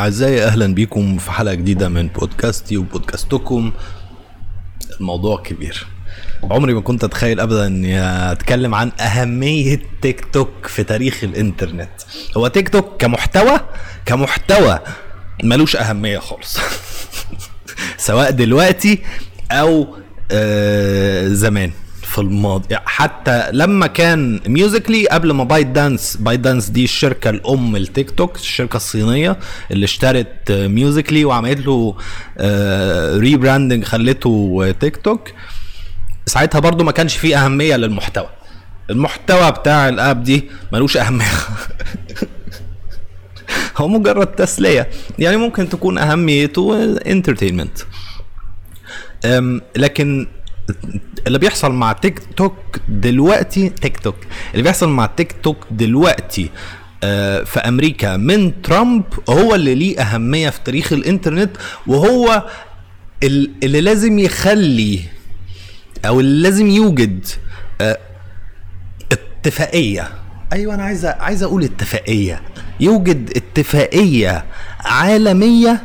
أعزائي أهلا بكم في حلقة جديدة من بودكاستي وبودكاستكم. الموضوع كبير. عمري ما كنت أتخيل أبدا إني أتكلم عن أهمية تيك توك في تاريخ الإنترنت. هو تيك توك كمحتوى كمحتوى ملوش أهمية خالص. سواء دلوقتي أو آه زمان. في الماضي حتى لما كان ميوزيكلي قبل ما بايت دانس بايت دانس دي الشركة الأم التيك توك الشركة الصينية اللي اشترت Musical.ly وعملت له rebranding خلته تيك توك. ساعتها برضو ما كانش فيه أهمية للمحتوى. المحتوى بتاع ال app دي ملوش أهمية. هو مجرد تسلية. يعني ممكن تكون أهميته entertainment لكن اللي بيحصل مع تيك توك دلوقتي تيك توك. اللي بيحصل مع تيك توك دلوقتي آه، في أمريكا من ترامب هو اللي ليه أهمية في تاريخ الإنترنت وهو اللي لازم يخلي أو اللي لازم يوجد آه، اتفاقية. أيوه أنا عايز عايز أقول اتفاقية. يوجد اتفاقية عالمية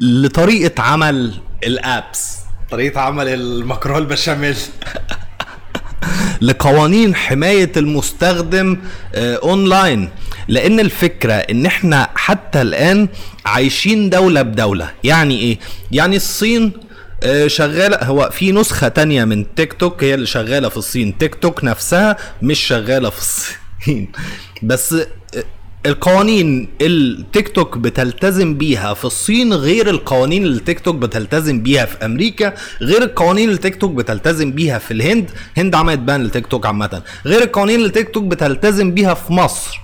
لطريقة عمل الأبس. طريقة عمل المكرونة البشاميل. لقوانين حماية المستخدم آه، اونلاين لأن الفكرة إن إحنا حتى الآن عايشين دولة بدولة. يعني إيه؟ يعني الصين آه، شغالة هو في نسخة تانية من تيك توك هي اللي شغالة في الصين. تيك توك نفسها مش شغالة في الصين. بس آه، القوانين التيك توك بتلتزم بيها في الصين غير القوانين اللي التيك توك بتلتزم بيها في أمريكا غير القوانين اللي التيك توك بتلتزم بيها في الهند. هند عملت بان للتيك توك عامة. غير القوانين اللي التيك توك بتلتزم بيها في مصر.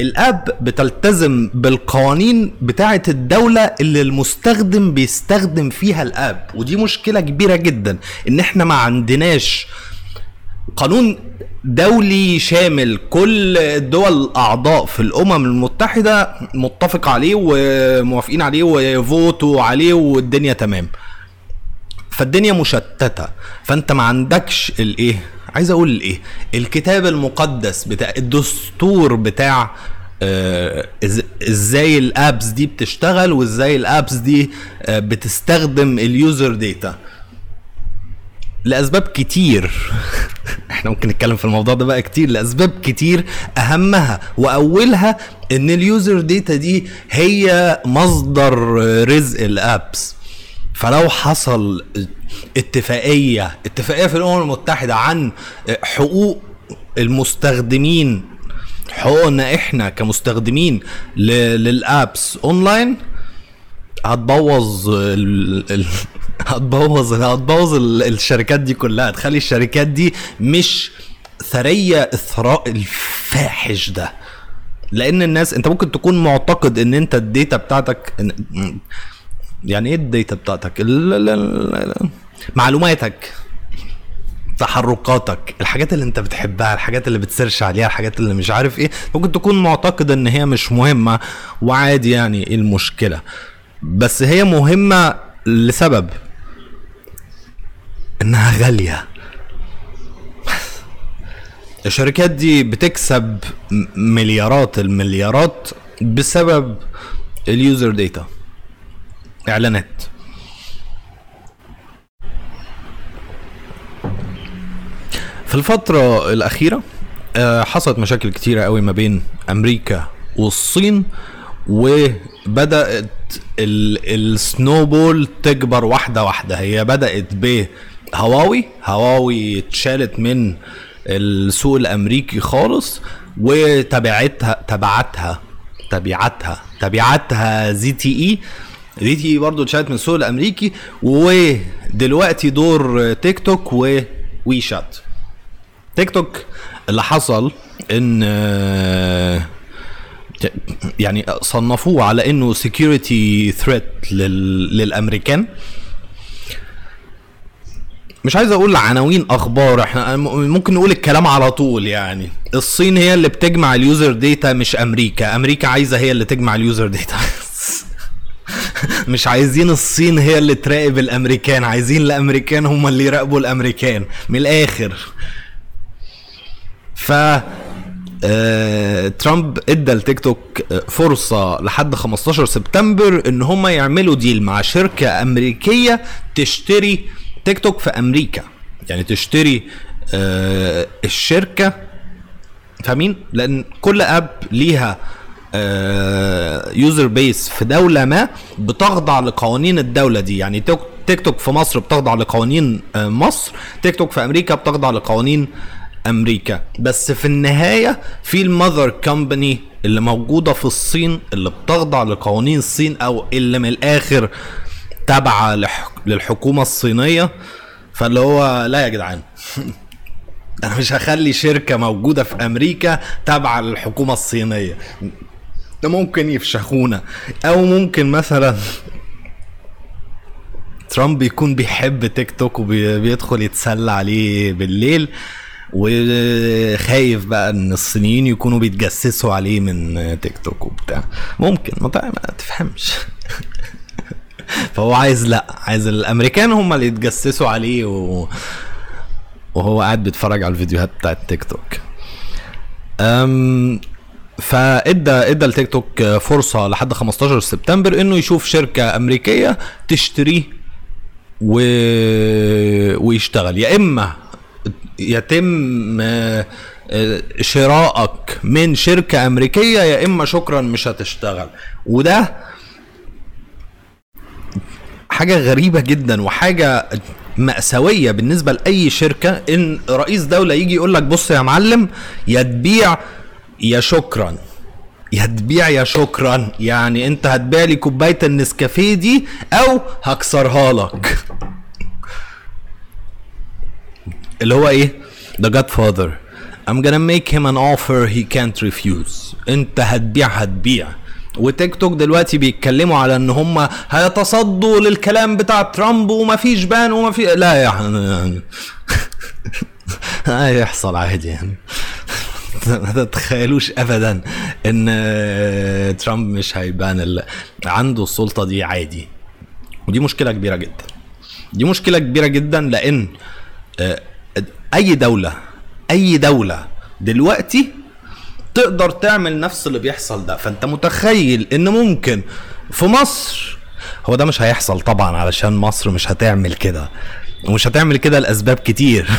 الأب بتلتزم بالقوانين بتاعة الدولة اللي المستخدم بيستخدم فيها الأب. ودي مشكلة كبيرة جدا. إن إحنا ما عندناش قانون دولي شامل كل الدول الاعضاء في الأمم المتحدة متفق عليه وموافقين عليه وفوتوا عليه والدنيا تمام. فالدنيا مشتتة. فأنت ما عندكش الإيه؟ عايز أقول الإيه؟ الكتاب المقدس بتاع الدستور بتاع آه إزاي ال apps دي بتشتغل وإزاي ال apps دي آه بتستخدم ال user data لأسباب كتير. إحنا ممكن نتكلم في الموضوع ده بقى كتير. لأسباب كتير. أهمها وأولها إن ال user data دي هي مصدر رزق ال apps فلو حصل اتفاقية اتفاقية في الأمم المتحدة عن حقوق المستخدمين حقوقنا إحنا كمستخدمين لل apps online هتبوظ. هتبوظ هتبوظ الشركات دي كلها. تخلي الشركات دي مش ثريا إثراء الفاحش ده. لأن الناس أنت ممكن تكون معتقد إن أنت ال data بتاعتك يعني إيه ال data بتاعتك؟ معلوماتك تحركاتك الحاجات اللي أنت بتحبها الحاجات اللي بت search عليها الحاجات اللي مش عارف إيه. ممكن تكون معتقد إن هي مش مهمة وعادي يعني إيه المشكلة. بس هي مهمة لسبب. إنها غالية. الشركات دي بتكسب مليارات المليارات بسبب ال user data إعلانات. في الفترة الأخيرة حصلت مشاكل كتيرة قوي ما بين أمريكا والصين وبدأت ال snowball تكبر واحدة واحدة. هي بدأت بهواوي هواوي. اتشالت من السوق الأمريكي خالص وتبعتها تبعتها تبعتها تبعتها زي تي إي. زي تي إي برضه اتشالت من السوق الأمريكي ودلوقتي دور TikTok و WeChat TikTok اللي حصل إن يعني صنفوه على إنه security threat للأمريكان. مش عايز أقول عناوين أخبار إحنا ممكن نقول الكلام على طول يعني. الصين هي اللي بتجمع ال user data مش أمريكا. أمريكا عايزة هي اللي تجمع اليوزر داتا مش عايزين الصين هي اللي تراقب الأمريكان عايزين الأمريكان هم اللي يراقبوا الأمريكان. من الآخر. ف آه، ترامب ادى لتيك توك آه، فرصة لحد 15 سبتمبر إن هم يعملوا deal مع شركة أمريكية تشتري تيك توك في أمريكا. يعني تشتري آه، الشركة فاهمين؟ لأن كل app ليها user base في دولة ما بتخضع لقوانين الدولة دي. يعني Tik- TikTok في مصر بتخضع لقوانين آه، مصر تيك توك في أمريكا بتخضع لقوانين أمريكا. بس في النهاية في ال mother company اللي موجودة في الصين اللي بتخضع لقوانين الصين أو اللي من الآخر تابعة لح- للحكومة الصينية فاللي هو لا يا جدعان. أنا مش هخلي شركة موجودة في أمريكا تابعة للحكومة الصينية. ده ممكن يفشخونا. أو ممكن مثلا ترامب يكون بيحب تيك توك وبيدخل يتسلى عليه بالليل وخايف بقى إن الصينيين يكونوا بيتجسسوا عليه من تيك توك وبتاع. ممكن ما تفهمش. فهو عايز لا عايز الأمريكان هم اللي يتجسسوا عليه و... وهو قاعد بيتفرج على الفيديوهات بتاعت تيك توك. أم فإدى إدى لتيك توك فرصة لحد 15 سبتمبر إنه يشوف شركة أمريكية تشتريه و... ويشتغل. يا إما يتم آه، شرائك من شركة أمريكية يا إما شكرا مش هتشتغل. وده حاجة غريبة جدا وحاجة مأساوية بالنسبة لأي شركة إن رئيس دولة يجي يقول لك بص يا معلم يا تبيع يا شكرا. يا تبيع يا شكرا. يعني أنت هتبيع لي كوباية النسكافيه دي أو هكسرها لك. اللي هو إيه؟ The Godfather. I'm gonna make him an offer he can't refuse. أنت هتبيع هتبيع. وتيك توك دلوقتي بيتكلموا على إن هم هيتصدوا للكلام بتاع ترامب ومفيش بان ومفي لا يعني هيحصل عادي يعني. ما تتخيلوش ابدا إن ترامب مش هيبان ال- عنده السلطة دي عادي. ودي مشكلة كبيرة جدا. دي مشكلة كبيرة جدا لأن آه، أي دولة أي دولة دلوقتي تقدر تعمل نفس اللي بيحصل ده. فأنت متخيل إن ممكن في مصر هو ده مش هيحصل طبعا علشان مصر مش هتعمل كده ومش هتعمل كده لأسباب كتير.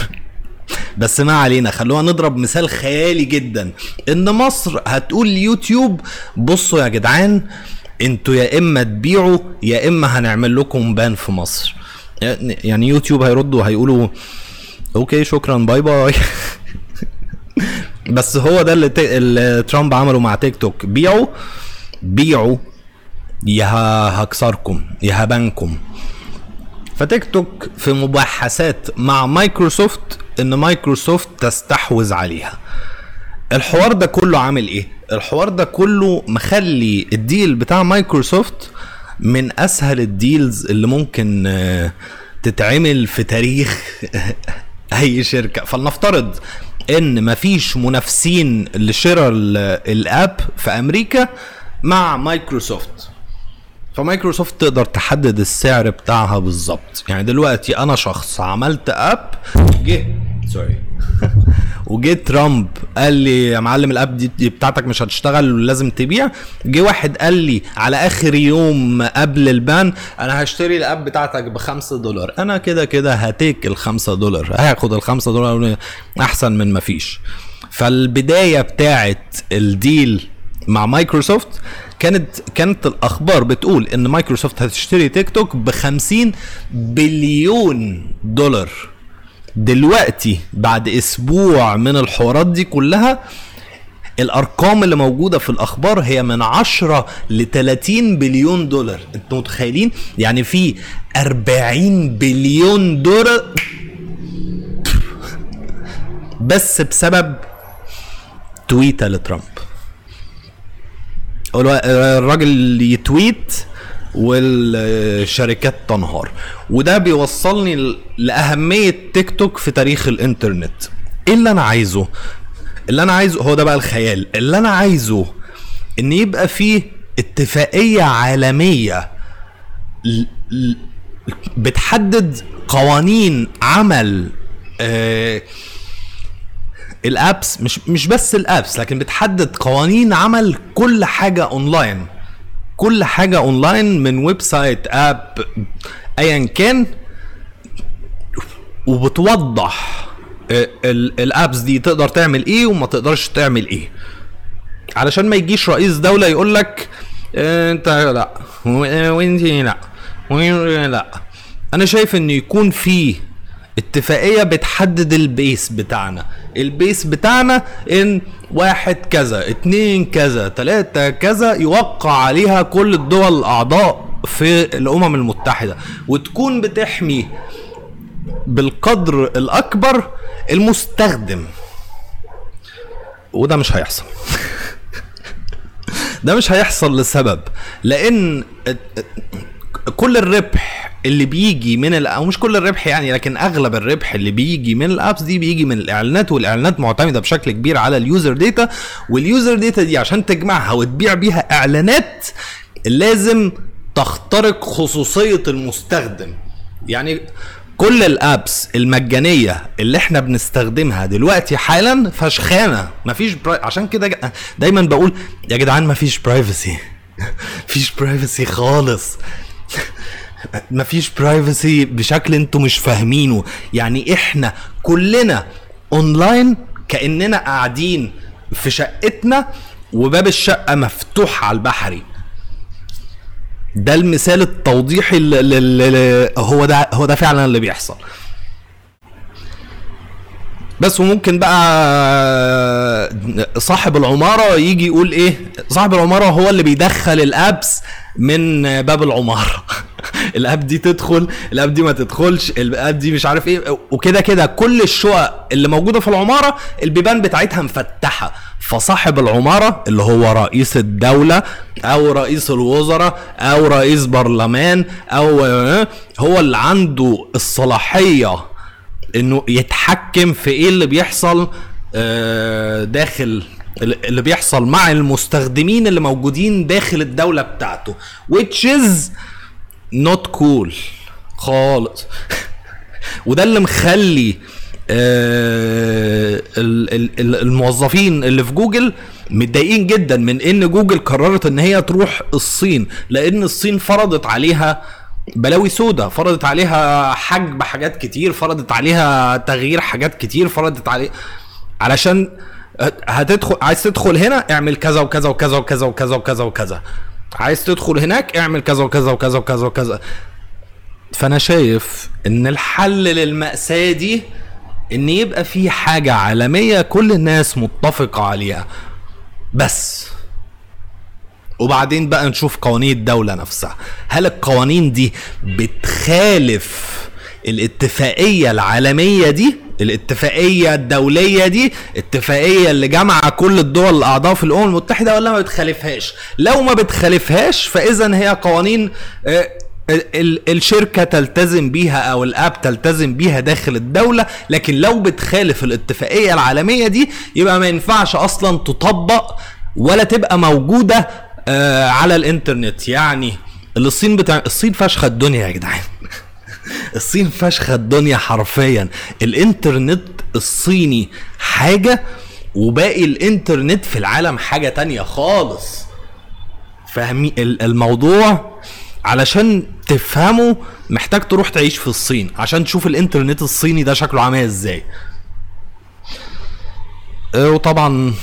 بس ما علينا خلونا نضرب مثال خيالي جدا. إن مصر هتقول ليوتيوب بصوا يا جدعان أنتوا يا إما تبيعوا يا إما هنعمل لكم ban في مصر. يعني يوتيوب هيردوا هيقولوا okay شكرا bye bye. بس هو ده اللي, ت... اللي ترامب عمله مع تيك توك. بيعوا بيعوا يا هكسركم يا ه ban كم. فتيك توك في مباحثات مع مايكروسوفت إن مايكروسوفت تستحوذ عليها. الحوار ده كله عامل إيه؟ الحوار ده كله مخلي ال deal بتاع مايكروسوفت من أسهل ال deals اللي ممكن آه، تتعمل في تاريخ أي شركة. فلنفترض إن مفيش منافسين لشراء ال- ال app في أمريكا مع Microsoft. ف Microsoft تقدر تحدد السعر بتاعها بالظبط. يعني دلوقتي أنا شخص عملت app جه سوري وجه ترامب قال لي يا معلم ال app دي بتاعتك مش هتشتغل ولازم تبيع. جه واحد قال لي على آخر يوم قبل ال ban أنا هشتري ال app بتاعتك بخمسة دولار. أنا كده كده هتيك الخمسة دولار. هاخد الخمسة دولار أحسن من ما فيش. فالبداية بتاعت ال deal مع مايكروسوفت كانت كانت الأخبار بتقول إن مايكروسوفت هتشتري تيك توك ب 50 بليون دولار. دلوقتي بعد أسبوع من الحوارات دي كلها الأرقام اللي موجودة في الأخبار هي من 10 ل 30 بليون دولار. أنتوا متخيلين؟ يعني في 40 بليون دولار. بس بسبب تويتة لترامب. الراجل يتويت والشركات تنهار. وده بيوصلني ل- لأهمية تيك توك في تاريخ الإنترنت. إيه اللي أنا عايزه؟ اللي أنا عايزه هو ده بقى الخيال. اللي أنا عايزه إن يبقى فيه ل- ل- بتحدد قوانين عمل آه الأبس مش مش بس الأبس لكن بتحدد قوانين عمل كل حاجة أونلاين. كل حاجة أونلاين من website app ايا كان وبتوضح ال apps دي تقدر تعمل إيه وما تقدرش تعمل إيه. علشان ما يجيش رئيس دولة يقول لك أنت لا وانت لا لا. أنا شايف إن يكون في اتفاقية بتحدد ال base بتاعنا. ال base بتاعنا ان واحد كذا اتنين كذا تلاتة كذا يوقع عليها كل الدول الأعضاء في الأمم المتحدة وتكون بتحمي بالقدر الأكبر المستخدم. وده مش هيحصل. ده مش هيحصل لسبب لأن كل الربح اللي بيجي من. أو مش كل الربح يعني لكن أغلب الربح اللي بيجي من ال apps دي بيجي من الإعلانات والإعلانات معتمدة بشكل كبير على ال user data وال user data دي عشان تجمعها وتبيع بيها إعلانات لازم تخترق خصوصية المستخدم. يعني كل ال apps المجانية اللي إحنا بنستخدمها دلوقتي حالا فشخانة. مفيش priv... عشان كده دايما بقول يا جدعان مفيش privacy مفيش privacy خالص. مفيش privacy بشكل أنتوا مش فاهمينه. يعني إحنا كلنا اونلاين كأننا قاعدين في شقتنا وباب الشقة مفتوح على البحري ده المثال التوضيحي اللي هو ده هو ده فعلا اللي بيحصل. بس وممكن بقى صاحب العمارة يجي يقول إيه؟ صاحب العمارة هو اللي بيدخل الأبس من باب العمارة. الأب دي تدخل الأب دي ما تدخلش الأب دي مش عارف إيه وكده كده كل الشقق اللي موجودة في العمارة البيبان بتاعتها مفتحة. فصاحب العمارة اللي هو رئيس الدولة أو رئيس الوزراء أو رئيس برلمان أو هو اللي عنده الصلاحية إنه يتحكم في إيه اللي بيحصل داخل اللي بيحصل مع المستخدمين اللي موجودين داخل الدولة بتاعته which is not cool خالص. وده اللي مخلي آه الموظفين اللي في جوجل متضايقين جدا من إن جوجل قررت إن هي تروح الصين لأن الصين فرضت عليها بلاوي سودا فرضت عليها حجب حاجات كتير فرضت عليها تغيير حاجات كتير فرضت عليه علشان هتدخل عايز تدخل هنا اعمل كذا وكذا وكذا وكذا وكذا وكذا وكذا. عايز تدخل هناك اعمل كذا وكذا وكذا وكذا وكذا. فأنا شايف إن الحل للمأساة دي إن يبقى في حاجة عالمية كل الناس متفقة عليها. بس. وبعدين بقى نشوف قوانين الدولة نفسها. هل القوانين دي بتخالف الاتفاقية العالمية دي الاتفاقية الدولية دي اتفاقية اللي جمع كل الدول الأعضاء في الأمم المتحدة ولا ما بتخالفهاش؟ لو ما بتخالفهاش فإذا هي قوانين الشركة تلتزم بيها أو الأب تلتزم بيها داخل الدولة لكن لو بتخالف الاتفاقية العالمية دي يبقى ما ينفعش أصلا تطبق ولا تبقى موجودة على الإنترنت. يعني الصين بتاع الصين فشخة الدنيا يا جدعان. الصين فشخة الدنيا حرفيا. الإنترنت الصيني حاجة وباقي الإنترنت في العالم حاجة تانية خالص. فاهمين الموضوع علشان تفهمه محتاج تروح تعيش في الصين عشان تشوف الإنترنت الصيني ده شكله عامل إزاي. وطبعا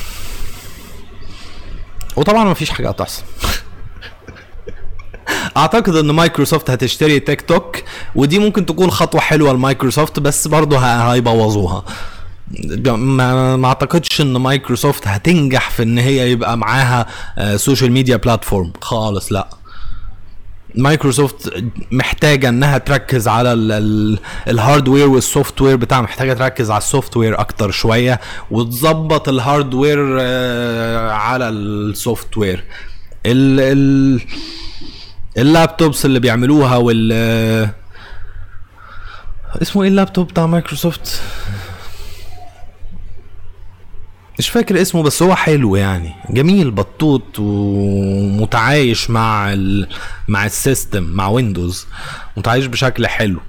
وطبعا مفيش حاجة هتحصل. أعتقد إن مايكروسوفت هتشتري تيك توك ودي ممكن تكون خطوة حلوة لمايكروسوفت بس برضه هيبوظوها. ما, ما أعتقدش إن مايكروسوفت هتنجح في إن هي يبقى معاها social media platform خالص لأ. مايكروسوفت محتاجة إنها تركز على ال hardware وال software بتاعها محتاجة تركز على ال software أكتر شوية وتظبط ال hardware على ال software ال ال ال laptops اللي بيعملوها وال اسمه إيه اللابتوب بتاع مايكروسوفت؟ مش فاكر اسمه بس هو حلو يعني. جميل بطوط ومتعايش مع ال... مع ال system مع ويندوز. متعايش بشكل حلو.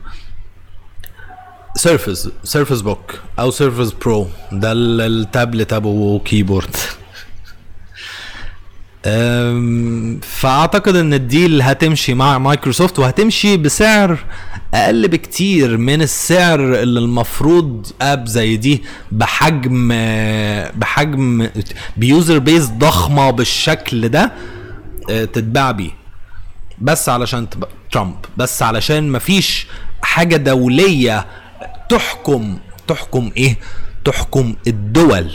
سيرفس سيرفس بوك أو سيرفس برو ده ال- التابلت أبو keyboard. فأعتقد إن ال deal هتمشي مع مايكروسوفت وهتمشي بسعر أقل بكتير من السعر اللي المفروض app زي دي بحجم بحجم ب user base ضخمة بالشكل ده أه، تتباع بيه. بس علشان ترامب. بس علشان مفيش حاجة دولية تحكم تحكم إيه؟ تحكم الدول.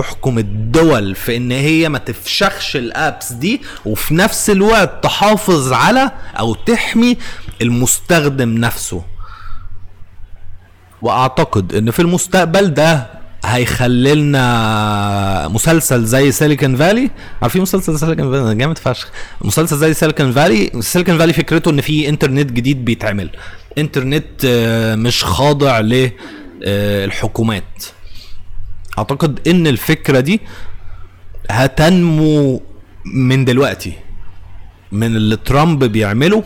تحكم الدول في إن هي ما تفشخش ال apps دي وفي نفس الوقت تحافظ على أو تحمي المستخدم نفسه. وأعتقد إن في المستقبل ده هيخلي لنا مسلسل زي سيليكون فالي عارفين مسلسل سيليكون فالي جامد فشخ. مسلسل زي سيليكون فالي سيليكون فالي فكرته إن في انترنت جديد بيتعمل. انترنت آه، مش خاضع للحكومات أعتقد إن الفكرة دي هتنمو من دلوقتي من اللي ترامب بيعمله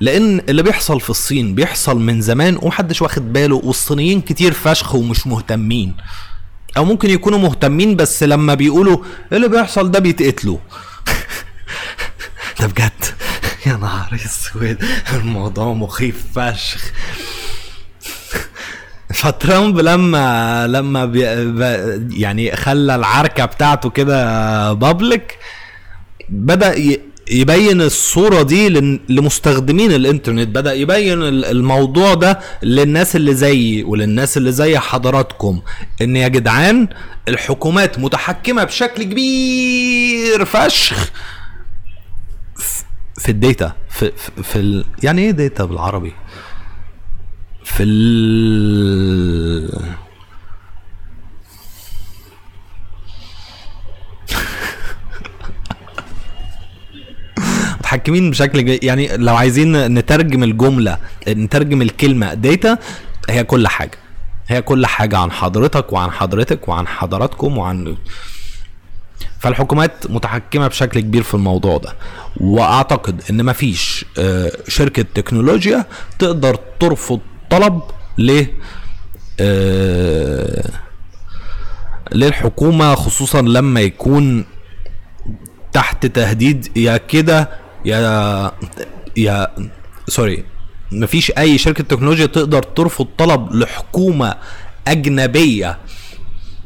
لأن اللي بيحصل في الصين بيحصل من زمان ومحدش واخد باله والصينيين كتير فشخ ومش مهتمين أو ممكن يكونوا مهتمين بس لما بيقولوا اللي بيحصل ده بيتقتلوا. ده بجد؟ يا نهار أسود الموضوع مخيف فشخ. فترامب لما لما بي يعني خلى العركة بتاعته كده public بدأ يبين الصورة دي لمستخدمين الإنترنت بدأ يبين ال- الموضوع ده للناس اللي زيي وللناس اللي زي حضراتكم. إن يا جدعان الحكومات متحكمة بشكل كبير فشخ في ال data في في, في ال... يعني إيه data بالعربي؟ في ال متحكمين بشكل. يعني لو عايزين نترجم الجملة نترجم الكلمة داتا هي كل حاجة هي كل حاجة عن حضرتك وعن حضرتك وعن حضراتكم وعن فالحكومات متحكمة بشكل كبير في الموضوع ده وأعتقد إن مفيش آه، شركة تكنولوجيا تقدر ترفض طلب ل آه، للحكومة خصوصا لما يكون تحت تهديد يا كده يا يا سوري مفيش أي شركة تكنولوجيا تقدر ترفض طلب لحكومة أجنبية.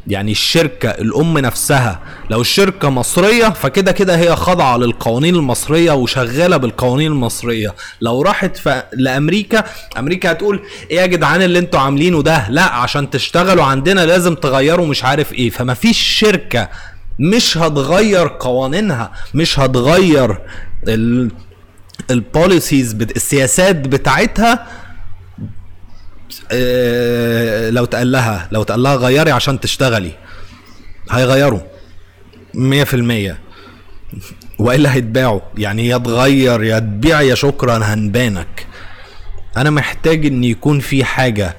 يعني الشركة الأم نفسها. لو الشركة مصرية فكده كده هي خاضعة للقوانين المصرية وشغالة بالقوانين المصرية. لو راحت ف... لأمريكا أمريكا هتقول إيه يا جدعان اللي أنتوا عاملينه ده؟ لا عشان تشتغلوا عندنا لازم تغيروا مش عارف إيه. فمفيش شركة مش هتغير قوانينها مش هتغير ال... البوليسيز بت... السياسات بتاعتها لو تقال لها لو تقال لها غيري عشان تشتغلي. هيغيروا. مية في المية. والا هيتباعوا يعني يا تغير يا تبيع يا شكرا هنبانك. أنا محتاج إن يكون في حاجة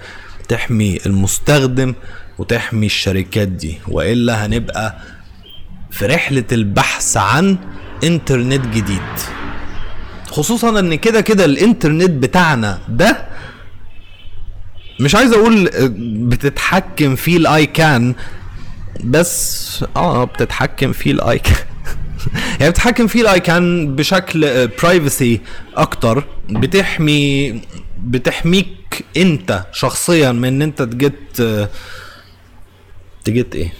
تحمي المستخدم وتحمي الشركات دي. وإلا هنبقى في رحلة البحث عن إنترنت جديد. خصوصا إن كده كده الإنترنت بتاعنا ده مش عايز أقول بتتحكم فيه الاي كان بس آه بتتحكم فيه ال ICANN يعني بتتحكم فيه ال ICANN بشكل privacy أكتر. بتحمي بتحميك أنت شخصيا من إن أنت تجت تجت إيه؟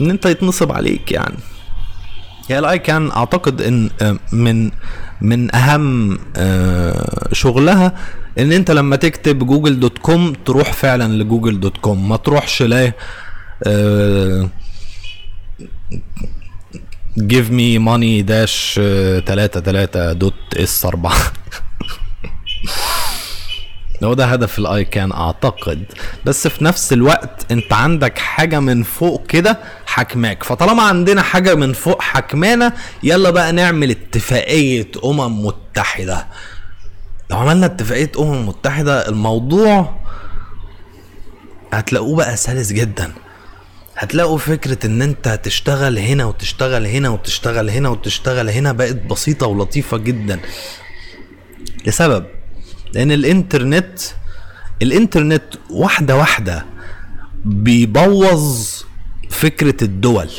إن أنت يتنصب عليك يعني. هي ال ICANN أعتقد إن آه، من من أهم آه، شغلها إن أنت لما تكتب Google dot com تروح فعلا ل Google dot com. ما تروحش ل give me money dash تلاتة تلاتة دوت إس أربعة. هو ده هدف الآي كان أعتقد. بس في نفس الوقت أنت عندك حاجة من فوق كده حكماك فطالما عندنا حاجة من فوق حكمانا يلا بقى نعمل اتفاقية أمم متحدة. لو عملنا اتفاقية أمم متحدة الموضوع هتلاقوه بقى سلس جدا. هتلاقوا فكرة إن أنت تشتغل هنا وتشتغل هنا وتشتغل هنا وتشتغل هنا بقت بسيطة ولطيفة جدا. لسبب. لأن الإنترنت الإنترنت واحدة واحدة بيبوظ فكرة الدول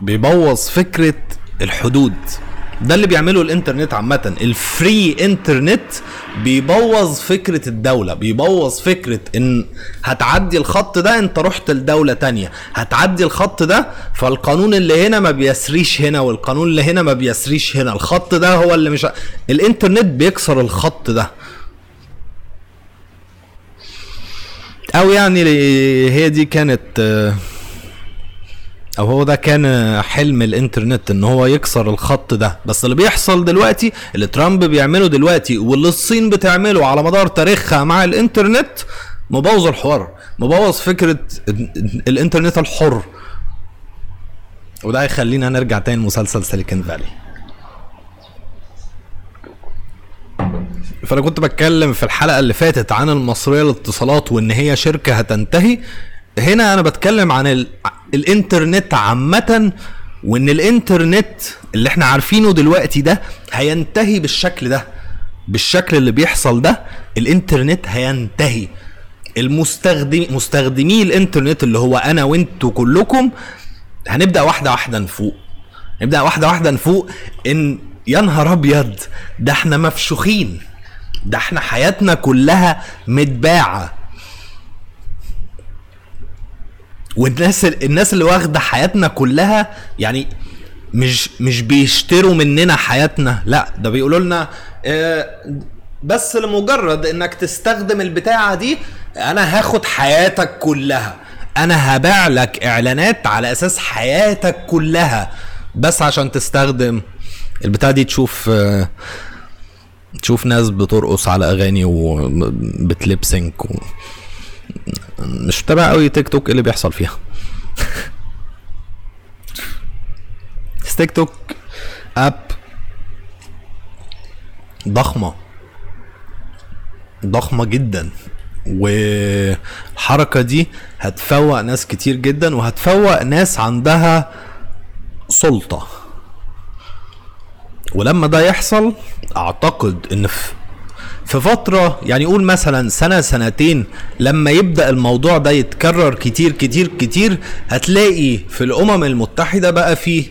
بيبوظ فكرة الحدود. ده اللي بيعمله الإنترنت عامة. الفري انترنت بيبوظ فكرة الدولة بيبوظ فكرة إن هتعدي الخط ده أنت رحت لدولة تانية. هتعدي الخط ده فالقانون اللي هنا ما بيسريش هنا والقانون اللي هنا ما بيسريش هنا. الخط ده هو اللي مش الإنترنت بيكسر الخط ده. أو يعني هي دي كانت آه، أو هو ده كان حلم الإنترنت إن هو يكسر الخط ده. بس اللي بيحصل دلوقتي اللي ترامب بيعمله دلوقتي واللي الصين بتعمله على مدار تاريخها مع الإنترنت مبوظ الحوار مبوظ فكرة الإنترنت الحر. وده هيخلينا نرجع تاني لمسلسل سيليكون فالي. فأنا كنت بتكلم في الحلقة اللي فاتت عن المصرية للاتصالات وإن هي شركة هتنتهي. هنا أنا بتكلم عن ال... الإنترنت عامة وإن الإنترنت اللي إحنا عارفينه دلوقتي ده هينتهي بالشكل ده. بالشكل اللي بيحصل ده الإنترنت هينتهي. المستخدم مستخدمي الإنترنت اللي هو أنا وإنتوا كلكم هنبدأ واحدة واحدة نفوق. نبدأ واحدة واحدة نفوق إن يا نهار أبيض ده إحنا مفشوخين ده إحنا حياتنا كلها متباعة. والناس الناس اللي واخدة حياتنا كلها يعني مش مش بيشتروا مننا حياتنا. لا ده بيقولوا لنا آه، بس لمجرد إنك تستخدم البتاعة دي أنا هاخد حياتك كلها. أنا هبيع لك إعلانات على أساس حياتك كلها. بس عشان تستخدم البتاعة دي تشوف آه، تشوف ناس بترقص على أغاني وبتلبسنك و... مش متابع قوي تيك توك إيه اللي بيحصل فيها. تيك توك اب ضخمة. ضخمة جدا. والحركه دي هتفوق ناس كتير جدا وهتفوق ناس عندها سلطة. ولما ده يحصل أعتقد إن في في فترة يعني قول مثلا سنة سنتين لما يبدأ الموضوع ده يتكرر كتير كتير كتير هتلاقي في الأمم المتحدة بقى فيه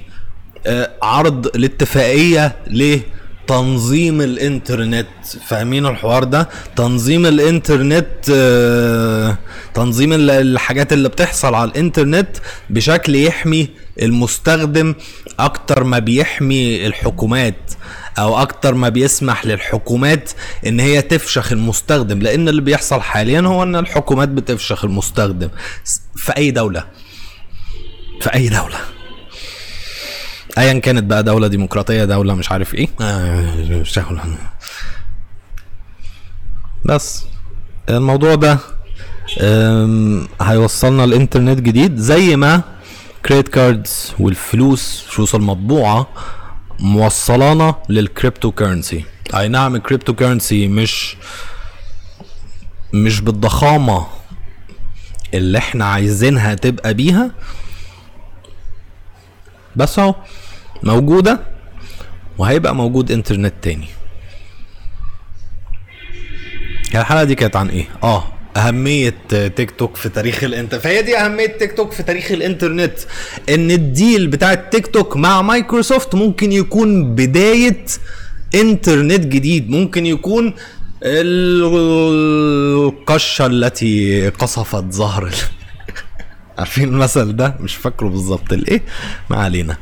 آه، عرض الاتفاقية لتنظيم الإنترنت. فاهمين الحوار ده؟ تنظيم الإنترنت آه، تنظيم الحاجات اللي بتحصل على الإنترنت بشكل يحمي المستخدم أكتر ما بيحمي الحكومات. أو أكتر ما بيسمح للحكومات إن هي تفشخ المستخدم لأن اللي بيحصل حاليا هو إن الحكومات بتفشخ المستخدم. في أي دولة؟ في أي دولة؟ ايا كانت بقى دولة ديمقراطية دولة مش عارف إيه. آه، بس. الموضوع ده هيوصلنا لانترنت جديد زي ما credit cards والفلوس فلوس المطبوعة موصلانا لل cryptocurrency أي نعم ال cryptocurrency مش مش بالضخامة اللي إحنا عايزينها تبقى بيها. بس أهو موجودة وهيبقى موجود انترنت تاني. الحلقة دي كانت عن إيه؟ آه أهمية تيك توك في تاريخ الانترنت فهي دي أهمية تيك توك في تاريخ الإنترنت إن ال deal بتاع تيك توك مع مايكروسوفت ممكن يكون بداية إنترنت جديد ممكن يكون القشة التي قصفت ظهر عارفين المثل ده؟ مش فاكره بالظبط الايه ما علينا.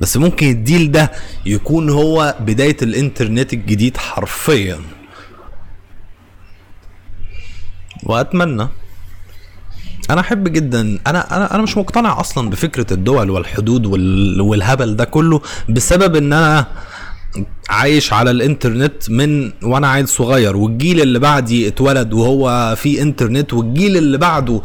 بس ممكن الديل ده يكون هو بداية الإنترنت الجديد حرفيا. وأتمنى. أنا أحب جدا أنا أنا أنا مش مقتنع أصلا بفكرة الدول والحدود والهبل ده كله بسبب إن أنا عايش على الإنترنت من وأنا عيل صغير والجيل اللي بعدي اتولد وهو في إنترنت والجيل اللي بعده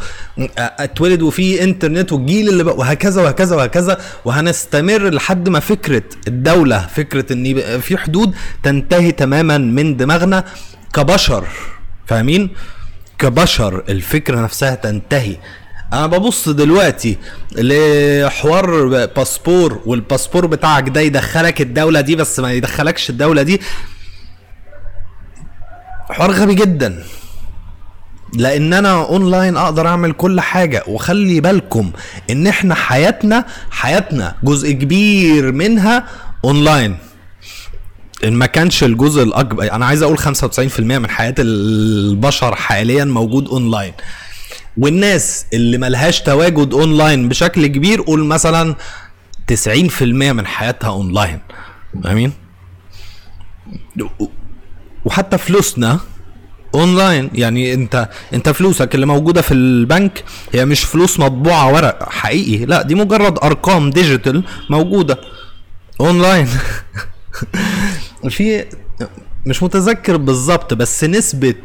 اتولد وفي إنترنت والجيل اللي بقى وهكذا وهكذا وهكذا. وهنستمر لحد ما فكرة الدولة فكرة إن في حدود تنتهي تماما من دماغنا كبشر. فاهمين؟ كبشر الفكرة نفسها تنتهي. أنا ببص دلوقتي لحوار باسبور والباسبور بتاعك ده يدخلك الدولة دي بس ما يدخلكش الدولة دي. حوار غبي جدا. لأن أنا أونلاين أقدر أعمل كل حاجة. وخلي بالكم إن إحنا حياتنا حياتنا جزء كبير منها أونلاين. إن ما كانش الجزء الاكبر أنا عايز أقول 95% من حياة البشر حاليا موجود أونلاين. والناس اللي ملهاش تواجد أونلاين بشكل كبير قول مثلا 90% من حياتها أونلاين. فاهمين؟ وحتى فلوسنا أونلاين. يعني أنت أنت فلوسك اللي موجودة في البنك هي مش فلوس مطبوعة ورق حقيقي. لا دي مجرد أرقام digital موجودة أونلاين. في مش متذكر بالظبط بس نسبة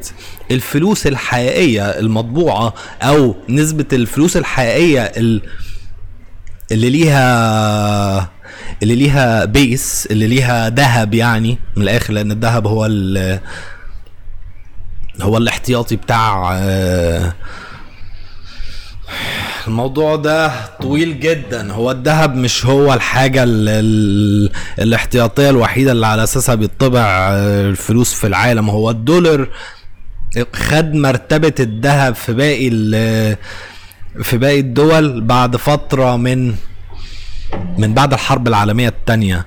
الفلوس الحقيقية المطبوعة أو نسبة الفلوس الحقيقية اللي ليها اللي ليها بيس اللي ليها ذهب يعني من الآخر لأن الذهب هو هو الاحتياطي بتاع آه، الموضوع ده طويل جدا. هو الذهب مش هو الحاجة ال ال الاحتياطية الوحيدة اللي على أساسها بيطبع الفلوس في العالم. هو الدولار خد مرتبة الذهب في باقي في باقي الدول بعد فترة من من بعد الحرب العالمية التانية.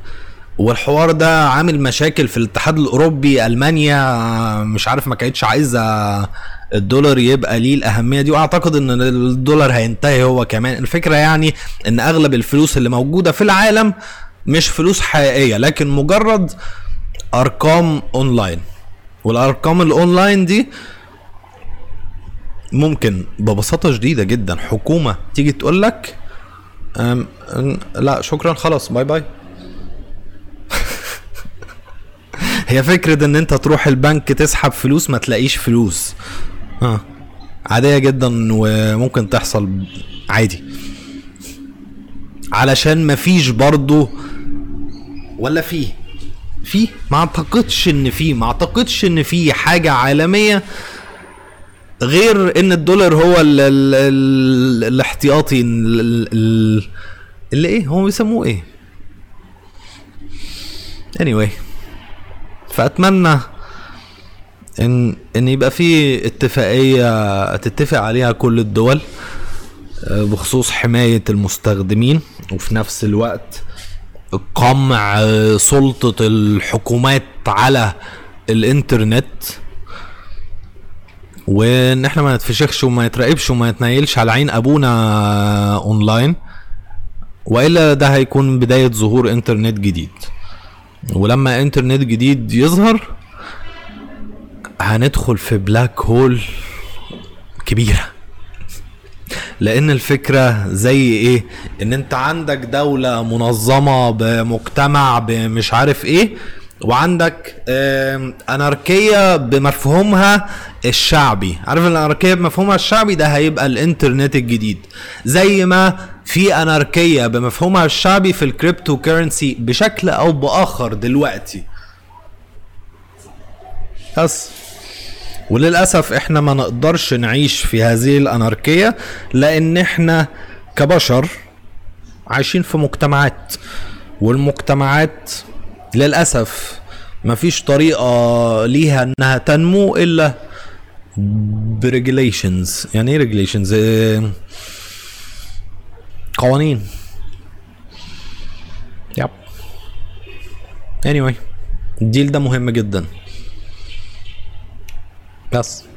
والحوار ده عامل مشاكل في الاتحاد الأوروبي ألمانيا مش عارف ما كانتش عايزة الدولار يبقى ليه الأهمية دي وأعتقد إن الدولار هينتهي هو كمان. الفكرة يعني إن أغلب الفلوس اللي موجودة في العالم مش فلوس حقيقية لكن مجرد أرقام أونلاين. والأرقام الأونلاين دي ممكن ببساطة شديدة جدا. حكومة تيجي تقول لك لا شكرا خلاص bye bye. هي فكرة إن أنت تروح البنك تسحب فلوس ما تلاقيش فلوس. عادية جدا وممكن تحصل عادي. علشان مفيش برضو ولا فيه. في ما أعتقدش إن في ما أعتقدش إن في حاجة عالمية غير إن الدولار هو ال ال ال الاحتياطي. اللي إيه؟ هم بيسموه إيه؟ Anyway. فأتمنى ان إن يبقى في اتفاقية تتفق عليها كل الدول آه، بخصوص حماية المستخدمين وفي نفس الوقت قمع سلطة الحكومات على الإنترنت. وإن إحنا ما نتفشخش وما نتراقبش وما نتنيلش على عين أبونا أونلاين وإلا ده هيكون بداية ظهور إنترنت جديد. ولما إنترنت جديد يظهر هندخل في black hole كبيرة. لأن الفكرة زي إيه؟ إن أنت عندك دولة منظمة بمجتمع بمش عارف إيه وعندك أناركية بمفهومها الشعبي. عارف الأناركية بمفهومها الشعبي؟ ده هيبقى الإنترنت الجديد. زي ما في أناركية بمفهومها الشعبي في ال cryptocurrency بشكل أو بآخر دلوقتي. بس. وللأسف إحنا ما نقدرش نعيش في هذه الأناركية لأن إحنا كبشر عايشين في مجتمعات والمجتمعات للأسف مفيش طريقة ليها إنها تنمو إلا ب regulations. يعني إيه regulations؟ قوانين. yep. Anyway الديل ده مهم جدا. بس